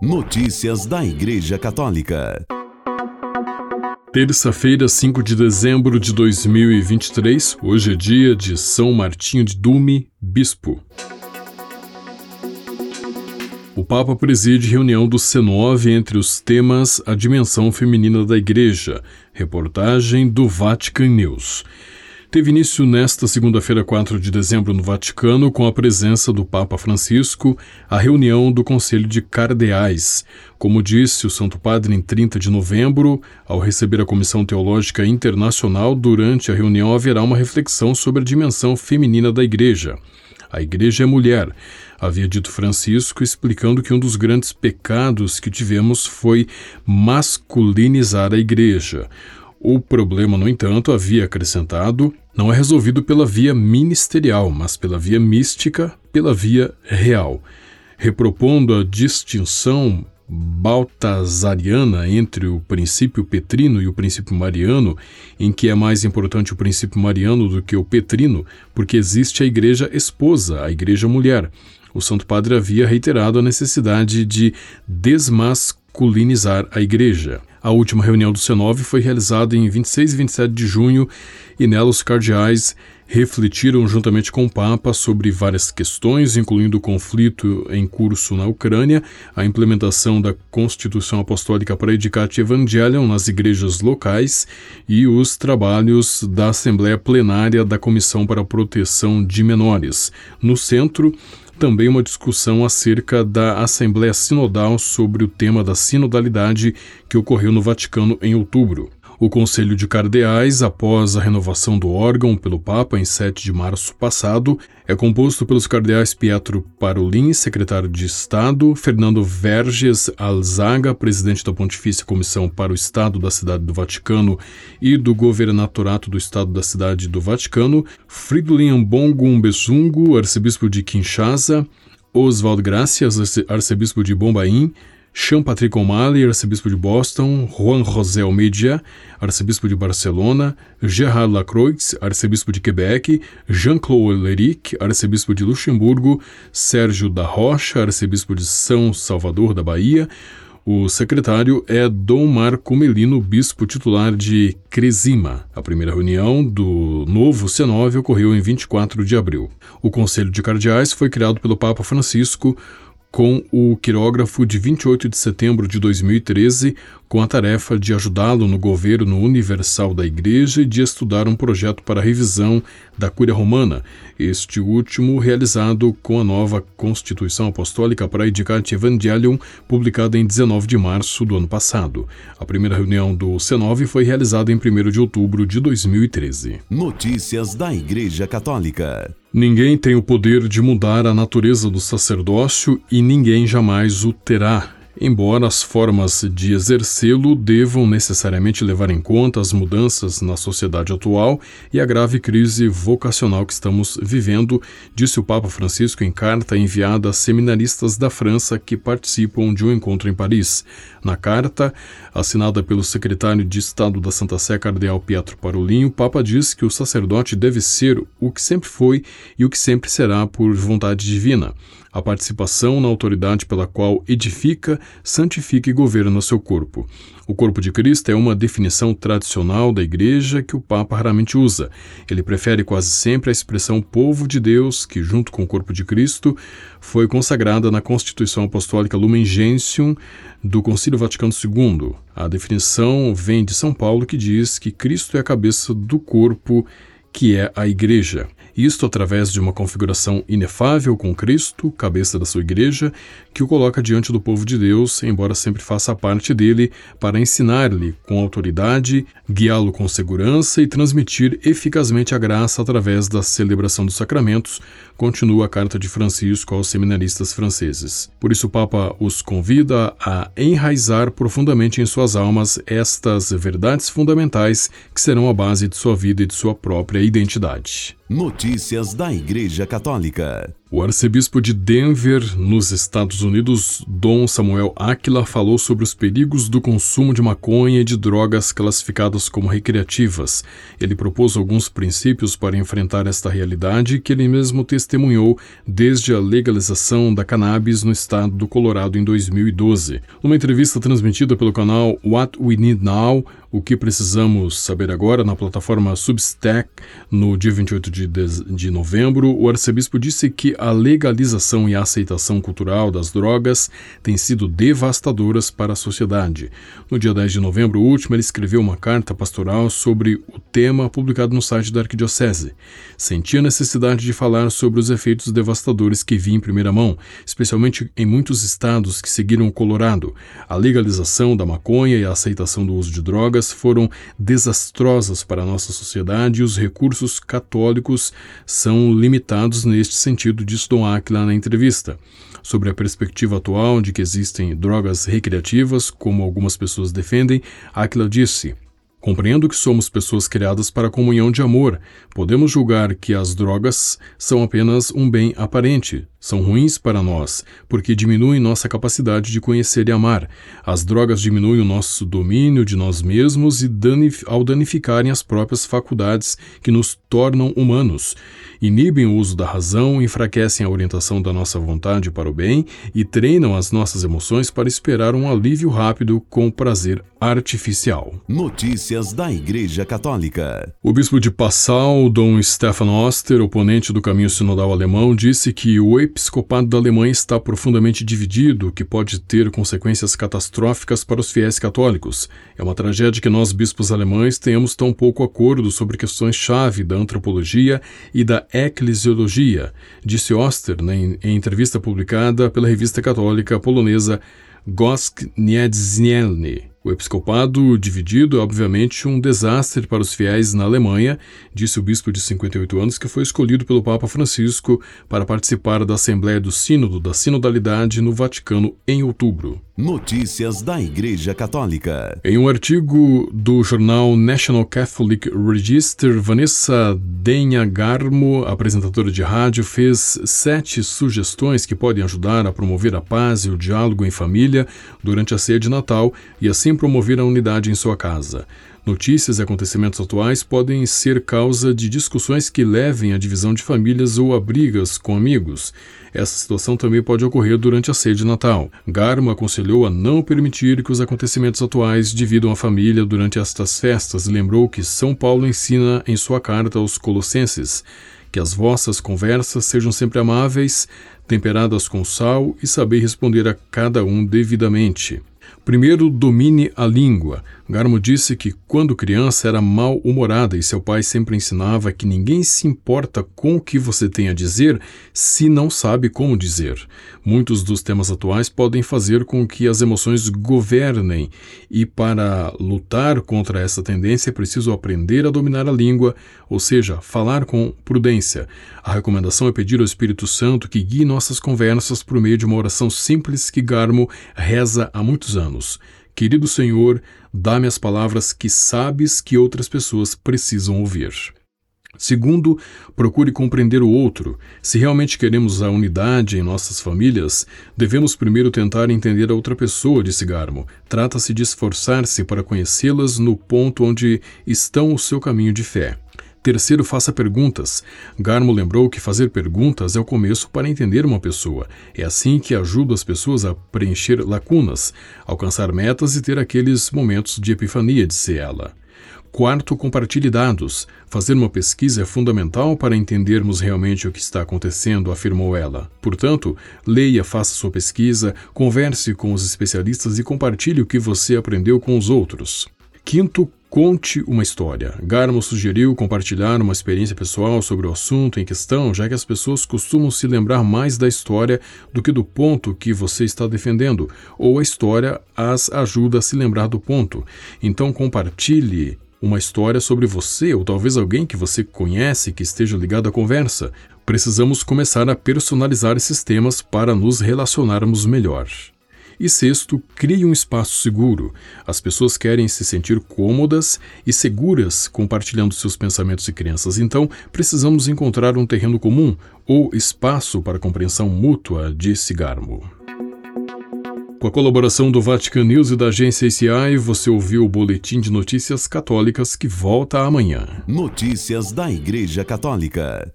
Notícias da Igreja Católica. Terça-feira, 5 de dezembro de 2023, hoje é dia de São Martinho de Dume, Bispo. O Papa preside reunião do C9 entre os temas A Dimensão Feminina da Igreja, reportagem do Vatican News teve início nesta segunda-feira, 4 de dezembro, no Vaticano, com a presença do Papa Francisco, a reunião do Conselho de Cardeais. Como disse o Santo Padre em 30 de novembro, ao receber a Comissão Teológica Internacional, durante a reunião haverá uma reflexão sobre a dimensão feminina da Igreja. A Igreja é mulher, havia dito Francisco, explicando que um dos grandes pecados que tivemos foi masculinizar a Igreja. O problema, no entanto, havia acrescentado, não é resolvido pela via ministerial, mas pela via mística, pela via real. Repropondo a distinção baltazariana entre o princípio petrino e o princípio mariano, em que é mais importante o princípio mariano do que o petrino, porque existe a igreja esposa, a igreja mulher. O Santo Padre havia reiterado a necessidade de desmasculinizar a igreja. A última reunião do C9 foi realizada em 26 e 27 de junho e nela os cardeais refletiram juntamente com o Papa sobre várias questões, incluindo o conflito em curso na Ucrânia, a implementação da Constituição Apostólica para Edicat Evangelium nas igrejas locais e os trabalhos da Assembleia Plenária da Comissão para a Proteção de Menores. No centro, também uma discussão acerca da Assembleia Sinodal sobre o tema da sinodalidade que ocorreu no Vaticano em outubro. O Conselho de Cardeais, após a renovação do órgão pelo Papa em 7 de março passado, é composto pelos cardeais Pietro Parolin, secretário de Estado, Fernando Verges Alzaga, presidente da Pontifícia Comissão para o Estado da Cidade do Vaticano e do Governatorato do Estado da Cidade do Vaticano, Fridolin Ambongo Umbezungu, arcebispo de Kinshasa, Oswald Gracias, arcebispo de Bombaim, Sean Patrick O'Malley, arcebispo de Boston, Juan José Almeida, arcebispo de Barcelona, Gerard Lacroix, arcebispo de Quebec, Jean-Claude Leric, arcebispo de Luxemburgo, Sérgio da Rocha, arcebispo de São Salvador da Bahia, o secretário é Dom Marco Melino, bispo titular de Cresima. A primeira reunião do novo C9 ocorreu em 24 de abril. O Conselho de Cardeais foi criado pelo Papa Francisco com o quirógrafo de 28 de setembro de 2013, com a tarefa de ajudá-lo no governo universal da Igreja e de estudar um projeto para revisão da Cúria Romana, este último realizado com a nova Constituição Apostólica para Edicat Evangelium, publicada em 19 de março do ano passado. A primeira reunião do C9 foi realizada em 1 de outubro de 2013. Notícias da Igreja Católica. Ninguém tem o poder de mudar a natureza do sacerdócio e ninguém jamais o terá embora as formas de exercê-lo devam necessariamente levar em conta as mudanças na sociedade atual e a grave crise vocacional que estamos vivendo, disse o Papa Francisco em carta enviada a seminaristas da França que participam de um encontro em Paris. Na carta, assinada pelo secretário de Estado da Santa Sé, Cardeal Pietro Parolin, o Papa diz que o sacerdote deve ser o que sempre foi e o que sempre será por vontade divina a participação na autoridade pela qual edifica, santifica e governa seu corpo. O corpo de Cristo é uma definição tradicional da Igreja que o Papa raramente usa. Ele prefere quase sempre a expressão povo de Deus, que, junto com o corpo de Cristo, foi consagrada na Constituição Apostólica Lumen Gentium do Concílio Vaticano II. A definição vem de São Paulo, que diz que Cristo é a cabeça do corpo, que é a Igreja isto através de uma configuração inefável com Cristo, cabeça da sua igreja, que o coloca diante do povo de Deus, embora sempre faça parte dele, para ensinar-lhe com autoridade, guiá-lo com segurança e transmitir eficazmente a graça através da celebração dos sacramentos, continua a carta de Francisco aos seminaristas franceses. Por isso, o Papa os convida a enraizar profundamente em suas almas estas verdades fundamentais que serão a base de sua vida e de sua própria identidade. Notícias da Igreja Católica. O arcebispo de Denver, nos Estados Unidos, Dom Samuel Aquila, falou sobre os perigos do consumo de maconha e de drogas classificadas como recreativas. Ele propôs alguns princípios para enfrentar esta realidade que ele mesmo testemunhou desde a legalização da cannabis no estado do Colorado em 2012. Numa entrevista transmitida pelo canal What We Need Now, o que precisamos saber agora na plataforma Substack, no dia 28 de, de, novembro, o arcebispo disse que a legalização e a aceitação cultural das drogas têm sido devastadoras para a sociedade. No dia 10 de novembro último, ele escreveu uma carta pastoral sobre o tema publicado no site da Arquidiocese. Sentia a necessidade de falar sobre os efeitos devastadores que vi em primeira mão, especialmente em muitos estados que seguiram o Colorado. A legalização da maconha e a aceitação do uso de drogas foram desastrosas para a nossa sociedade e os recursos católicos são limitados neste sentido, disse Dom Aquila na entrevista. Sobre a perspectiva atual de que existem drogas recreativas, como algumas pessoas defendem, Aquila disse: Compreendo que somos pessoas criadas para comunhão de amor. Podemos julgar que as drogas são apenas um bem aparente, são ruins para nós, porque diminuem nossa capacidade de conhecer e amar. As drogas diminuem o nosso domínio de nós mesmos e, ao danificarem as próprias faculdades que nos tornam humanos, inibem o uso da razão, enfraquecem a orientação da nossa vontade para o bem e treinam as nossas emoções para esperar um alívio rápido com prazer artificial. Notícias da Igreja Católica. O bispo de Passau, Dom Stefan Oster, oponente do caminho sinodal alemão, disse que o episcopado da Alemanha está profundamente dividido, o que pode ter consequências catastróficas para os fiéis católicos. É uma tragédia que nós, bispos alemães, tenhamos tão pouco acordo sobre questões-chave da antropologia e da eclesiologia, disse Oster em, em entrevista publicada pela revista católica polonesa Gosk Niedzielny. O episcopado dividido é obviamente um desastre para os fiéis na Alemanha, disse o bispo de 58 anos que foi escolhido pelo Papa Francisco para participar da Assembleia do Sínodo da Sinodalidade no Vaticano em outubro. Notícias da Igreja Católica. Em um artigo do jornal National Catholic Register, Vanessa Denha Garmo, apresentadora de rádio, fez sete sugestões que podem ajudar a promover a paz e o diálogo em família durante a ceia de Natal e assim promover a unidade em sua casa. Notícias e acontecimentos atuais podem ser causa de discussões que levem à divisão de famílias ou a brigas com amigos. Essa situação também pode ocorrer durante a ceia de Natal. Garmo aconselhou a não permitir que os acontecimentos atuais dividam a família durante estas festas e lembrou que São Paulo ensina em sua carta aos Colossenses que as vossas conversas sejam sempre amáveis, temperadas com sal e saber responder a cada um devidamente. Primeiro, domine a língua. Garmo disse que, quando criança, era mal-humorada e seu pai sempre ensinava que ninguém se importa com o que você tem a dizer se não sabe como dizer. Muitos dos temas atuais podem fazer com que as emoções governem, e para lutar contra essa tendência é preciso aprender a dominar a língua, ou seja, falar com prudência. A recomendação é pedir ao Espírito Santo que guie nossas conversas por meio de uma oração simples que Garmo reza há muitos anos. Querido Senhor, dá-me as palavras que sabes que outras pessoas precisam ouvir. Segundo, procure compreender o outro. Se realmente queremos a unidade em nossas famílias, devemos primeiro tentar entender a outra pessoa, disse Garmo. Trata-se de esforçar-se para conhecê-las no ponto onde estão o seu caminho de fé. Terceiro, faça perguntas. Garmo lembrou que fazer perguntas é o começo para entender uma pessoa. É assim que ajuda as pessoas a preencher lacunas, alcançar metas e ter aqueles momentos de epifania, disse ela. Quarto, compartilhe dados. Fazer uma pesquisa é fundamental para entendermos realmente o que está acontecendo, afirmou ela. Portanto, leia, faça sua pesquisa, converse com os especialistas e compartilhe o que você aprendeu com os outros. Quinto, Conte uma história. Garmo sugeriu compartilhar uma experiência pessoal sobre o assunto em questão, já que as pessoas costumam se lembrar mais da história do que do ponto que você está defendendo, ou a história as ajuda a se lembrar do ponto. Então compartilhe uma história sobre você ou talvez alguém que você conhece que esteja ligado à conversa. Precisamos começar a personalizar esses temas para nos relacionarmos melhor. E sexto, crie um espaço seguro. As pessoas querem se sentir cômodas e seguras compartilhando seus pensamentos e crenças. Então, precisamos encontrar um terreno comum ou espaço para compreensão mútua, disse Garmo. Com a colaboração do Vatican News e da agência ACI, você ouviu o Boletim de Notícias Católicas que volta amanhã. Notícias da Igreja Católica.